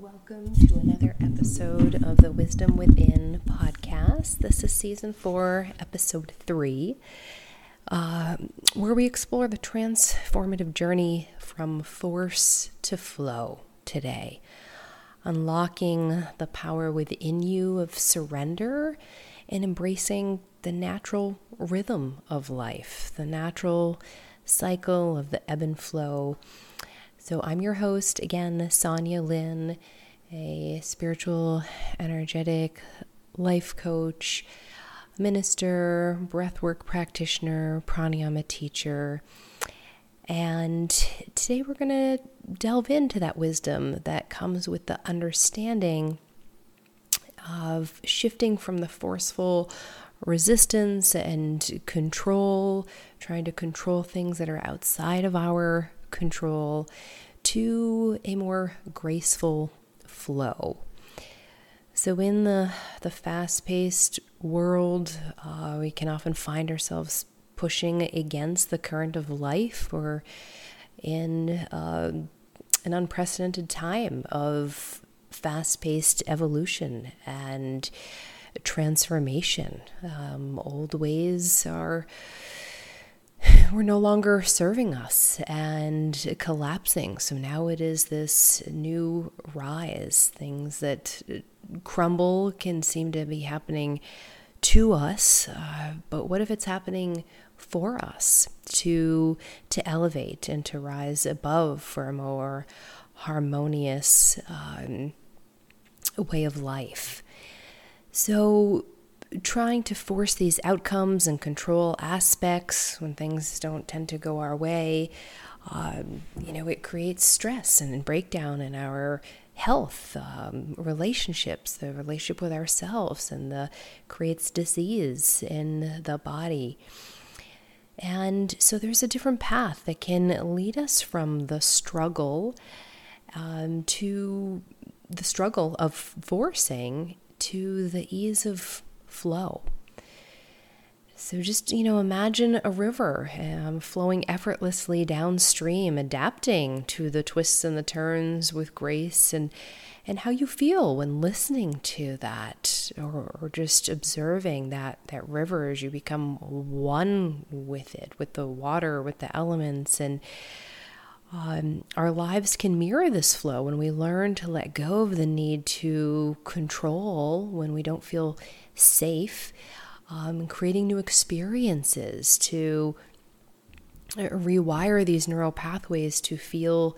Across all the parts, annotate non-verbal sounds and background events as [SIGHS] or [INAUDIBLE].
Welcome to another episode of the Wisdom Within podcast. This is season four, episode three, uh, where we explore the transformative journey from force to flow today, unlocking the power within you of surrender and embracing the natural rhythm of life, the natural cycle of the ebb and flow. So, I'm your host again, Sonya Lyn, a spiritual, energetic life coach, minister, breathwork practitioner, pranayama teacher. And today we're going to delve into that wisdom that comes with the understanding of shifting from the forceful resistance and control, trying to control things that are outside of our control, to a more graceful flow. So, in the, the fast paced world, uh, we can often find ourselves pushing against the current of life or in uh, an unprecedented time of fast paced evolution and transformation. Um, old ways are [SIGHS] were no longer serving us and collapsing. So now it is this new rise. Things that crumble can seem to be happening to us, uh, but what if it's happening for us to to elevate and to rise above for a more harmonious um, way of life? So trying to force these outcomes and control aspects when things don't tend to go our way, um, you know, it creates stress and breakdown in our health, um, relationships, the relationship with ourselves, and the creates disease in the body. And so there's a different path that can lead us from the struggle um, to the struggle of forcing to the ease of flow. So just, you know, imagine a river um, flowing effortlessly downstream, adapting to the twists and the turns with grace and and how you feel when listening to that or, or just observing that that river as you become one with it, with the water, with the elements and um, our lives can mirror this flow when we learn to let go of the need to control when we don't feel safe, um, creating new experiences to uh, rewire these neural pathways to feel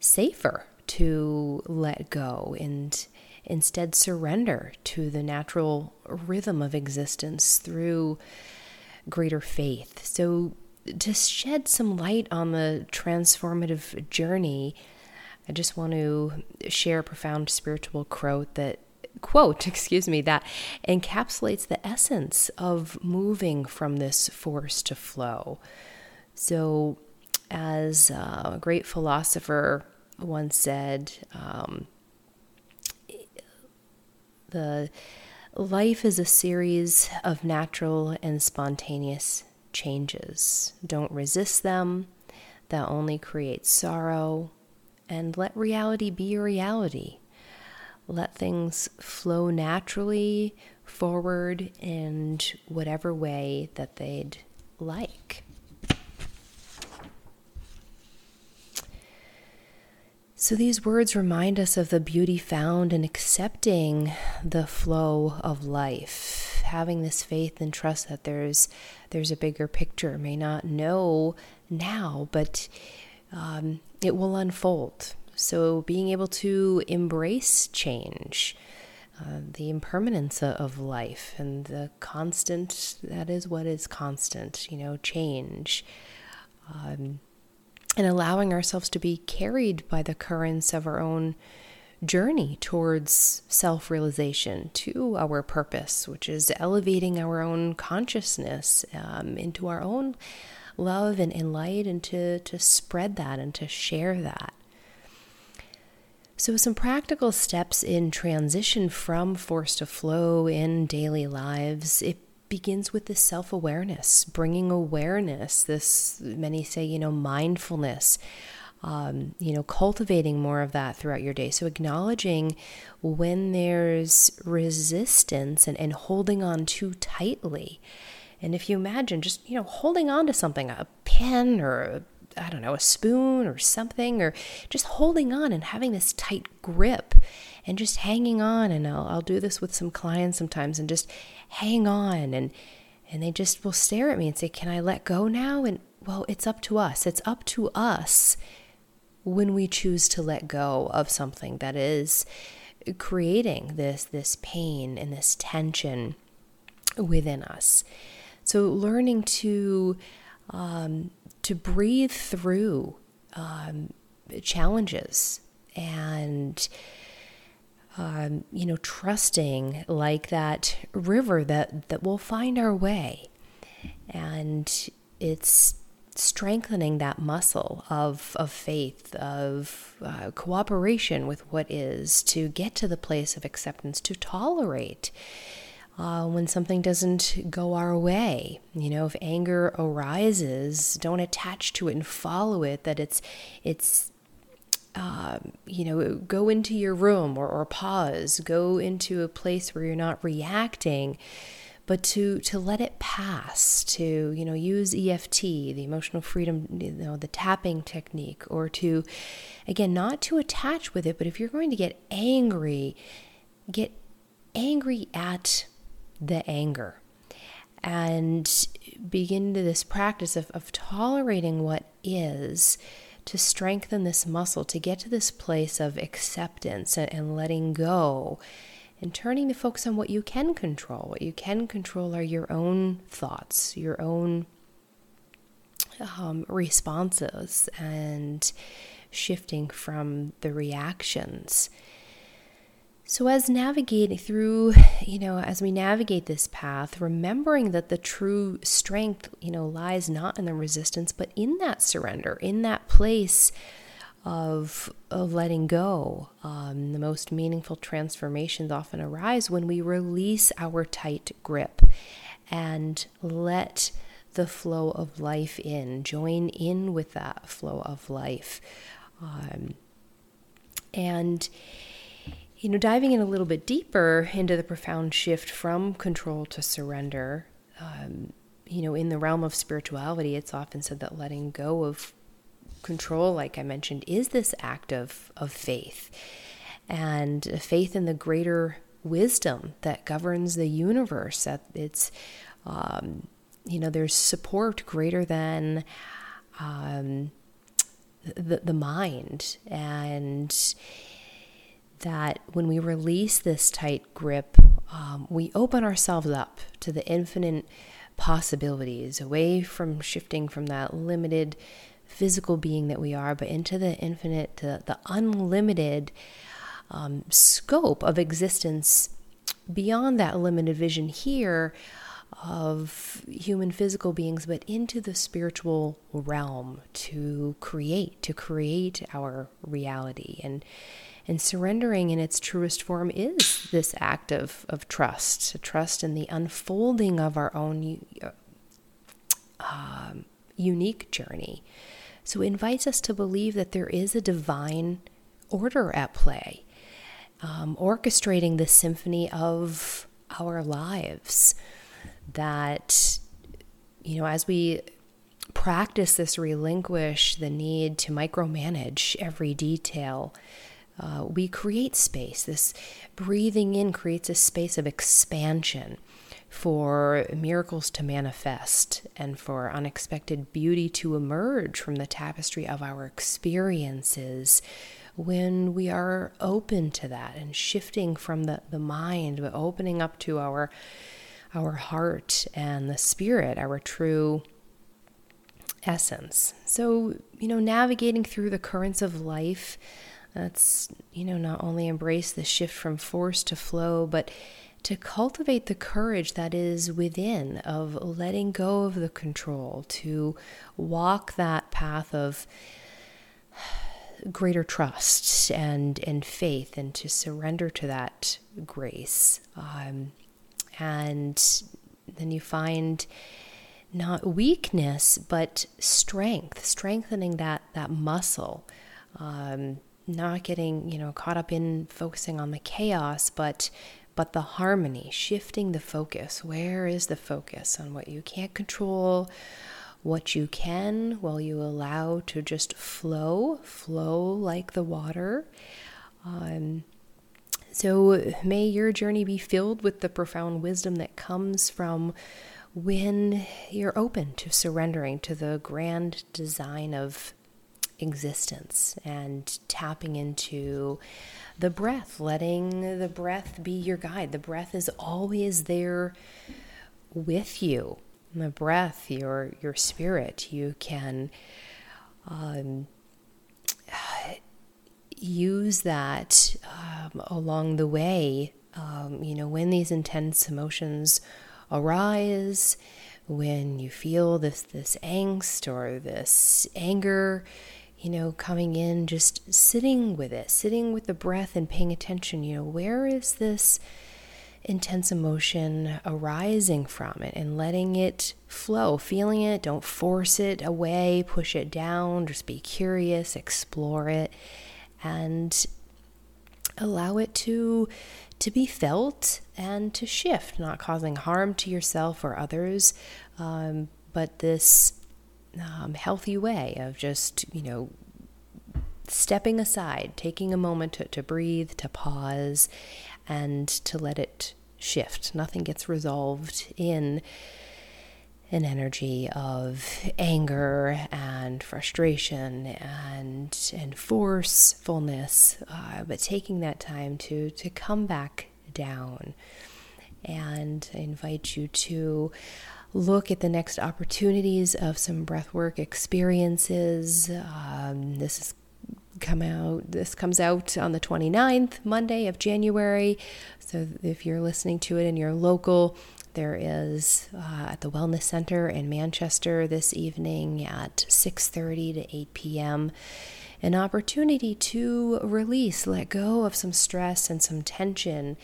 safer, to let go and instead surrender to the natural rhythm of existence through greater faith. So, to shed some light on the transformative journey, I just want to share a profound spiritual quote that quote, [LAUGHS] excuse me, that encapsulates the essence of moving from this force to flow. So, as a great philosopher once said, um, the life is a series of natural and spontaneous changes. Don't resist them. That only creates sorrow. And let reality be reality let things flow naturally forward in whatever way that they'd like. So, these words remind us of the beauty found in accepting the flow of life, having this faith and trust that there's, there's a bigger picture. May not know now, but um, it will unfold. So, being able to embrace change, uh, the impermanence of life, and the constant that is what is constant, you know, change. Um, and allowing ourselves to be carried by the currents of our own journey towards self realization to our purpose, which is elevating our own consciousness um, into our own love and, and light, and to, to spread that and to share that. So, some practical steps in transition from force to flow in daily lives. It begins with this self awareness, bringing awareness, this, many say, you know, mindfulness, um, you know, cultivating more of that throughout your day. So, acknowledging when there's resistance and, and holding on too tightly. And if you imagine just, you know, holding on to something, a pen or I don't know, a spoon or something, or just holding on and having this tight grip and just hanging on. And I'll, I'll do this with some clients sometimes and just hang on. And, and they just will stare at me and say, Can I let go now? And well, it's up to us. It's up to us when we choose to let go of something that is creating this this pain and this tension within us. So learning to um, to breathe through um, challenges and um, you know trusting like that river that that will find our way and it's strengthening that muscle of, of faith, of uh, cooperation with what is, to get to the place of acceptance, to tolerate uh, when something doesn't go our way. You know, if anger arises, don't attach to it and follow it. That it's it's uh, you know, go into your room or, or pause, go into a place where you're not reacting but to to let it pass to you know use EFT the emotional freedom you know the tapping technique or to again not to attach with it but if you're going to get angry get angry at the anger and begin to this practice of, of tolerating what is to strengthen this muscle to get to this place of acceptance and, and letting go and turning the focus on what you can control. What you can control are your own thoughts, your own um, responses, and shifting from the reactions. So, as navigating through, you know, as we navigate this path, remembering that the true strength, you know, lies not in the resistance, but in that surrender, in that place of, of letting go. Um, the most meaningful transformations often arise when we release our tight grip and let the flow of life in, join in with that flow of life. Um, and you know, diving in a little bit deeper into the profound shift from control to surrender, um, you know, in the realm of spirituality, it's often said that letting go of control, like I mentioned, is this act of, of faith and faith in the greater wisdom that governs the universe. That it's, um, you know, there's support greater than um, the, the mind. And that when we release this tight grip, um, we open ourselves up to the infinite possibilities, away from shifting from that limited physical being that we are, but into the infinite, the, the unlimited um, scope of existence beyond that limited vision here of human physical beings, but into the spiritual realm to create, to create our reality. And and surrendering in its truest form is this act of, of trust, a trust in the unfolding of our own uh, unique journey. So it invites us to believe that there is a divine order at play, um, orchestrating the symphony of our lives. That, you know, as we practice this, relinquish the need to micromanage every detail. Uh, we create space. This breathing in creates a space of expansion for miracles to manifest and for unexpected beauty to emerge from the tapestry of our experiences when we are open to that and shifting from the, the mind but opening up to our our heart and the spirit our true essence. So you know navigating through the currents of life that's you know not only embrace the shift from force to flow but to cultivate the courage that is within of letting go of the control, to walk that path of greater trust and, and faith, and to surrender to that grace. Um, and then you find not weakness, but strength, strengthening that that muscle. Um, not getting you know caught up in focusing on the chaos, but but the harmony, shifting the focus. Where is the focus on what you can't control? What you can, well, you allow to just flow, flow like the water. Um, so may your journey be filled with the profound wisdom that comes from when you're open to surrendering to the grand design of existence and tapping into the breath, letting the breath be your guide. The breath is always there with you. The breath, your your spirit, you can um, use that um, along the way. Um, you know, when these intense emotions arise, when you feel this this angst or this anger, you know, coming in, just sitting with it, sitting with the breath and paying attention. You know, where is this intense emotion arising from it and letting it flow, feeling it. Don't force it away, push it down, just be curious, explore it, and allow it to to be felt and to shift, not causing harm to yourself or others, um, but this um, healthy way of just you know stepping aside, taking a moment to, to breathe, to pause, and to let it shift. Nothing gets resolved in an energy of anger and frustration and and forcefulness, uh, but taking that time to to come back down. And I invite you to look at the next opportunities of some breathwork experiences. Um, this is come out this comes out on the 29th monday of january so if you're listening to it in your local there is uh, at the wellness center in manchester this evening at 6.30 to 8 p.m an opportunity to release let go of some stress and some tension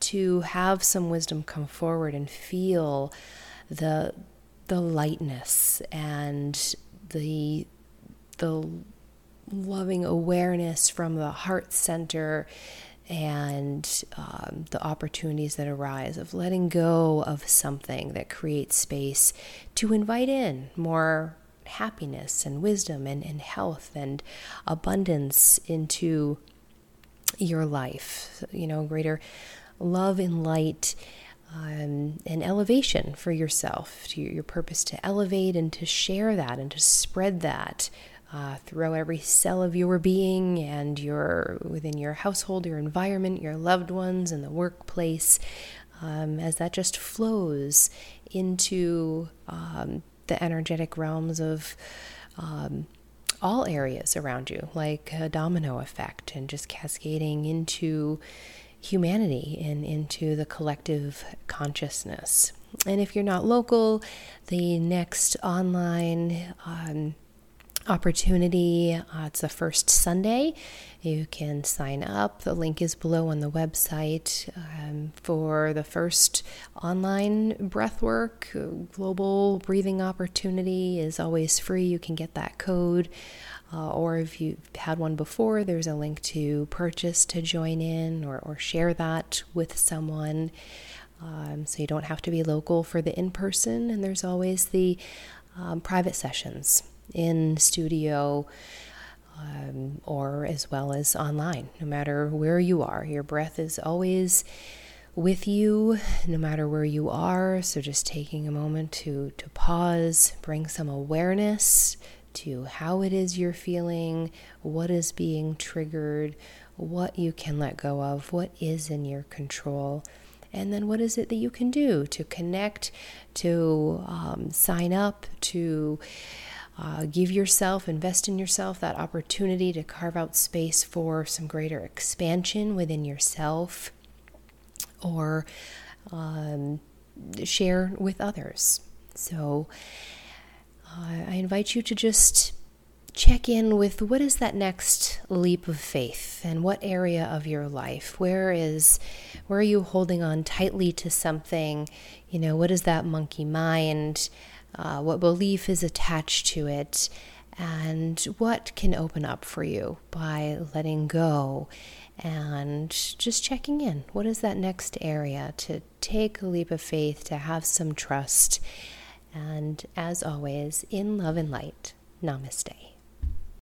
to have some wisdom come forward and feel the the lightness and the the loving awareness from the heart center and um, the opportunities that arise of letting go of something that creates space to invite in more happiness and wisdom and, and health and abundance into your life. You know, greater love and light um, and elevation for yourself, to your purpose to elevate and to share that and to spread that uh, every cell of your being and your within your household, your environment, your loved ones, and the workplace, um, as that just flows into um, the energetic realms of. Um, all areas around you, like a domino effect, and just cascading into humanity and into the collective consciousness. And if you're not local, the next online um, opportunity. Uh, it's the first Sunday. You can sign up. The link is below on the website um, for the first online breathwork. Global breathing opportunity is always free. You can get that code. Uh, or if you've had one before, there's a link to purchase to join in or, or share that with someone. Um, so you don't have to be local for the in person, and there's always the um, private sessions in studio um, or as well as online, no matter where you are. Your breath is always with you, no matter where you are. So just taking a moment to, to pause, bring some awareness to how it is you're feeling, what is being triggered, what you can let go of, what is in your control. And then, what is it that you can do to connect, to um, sign up, to uh, give yourself, invest in yourself that opportunity to carve out space for some greater expansion within yourself or um, share with others. So uh, I invite you to just check in with what is that next leap of faith and what area of your life where is where are you holding on tightly to something you know what is that monkey mind uh, what belief is attached to it, and what can open up for you by letting go and just checking in. What is that next area to take a leap of faith, to have some trust? And as always, in love and light, namaste.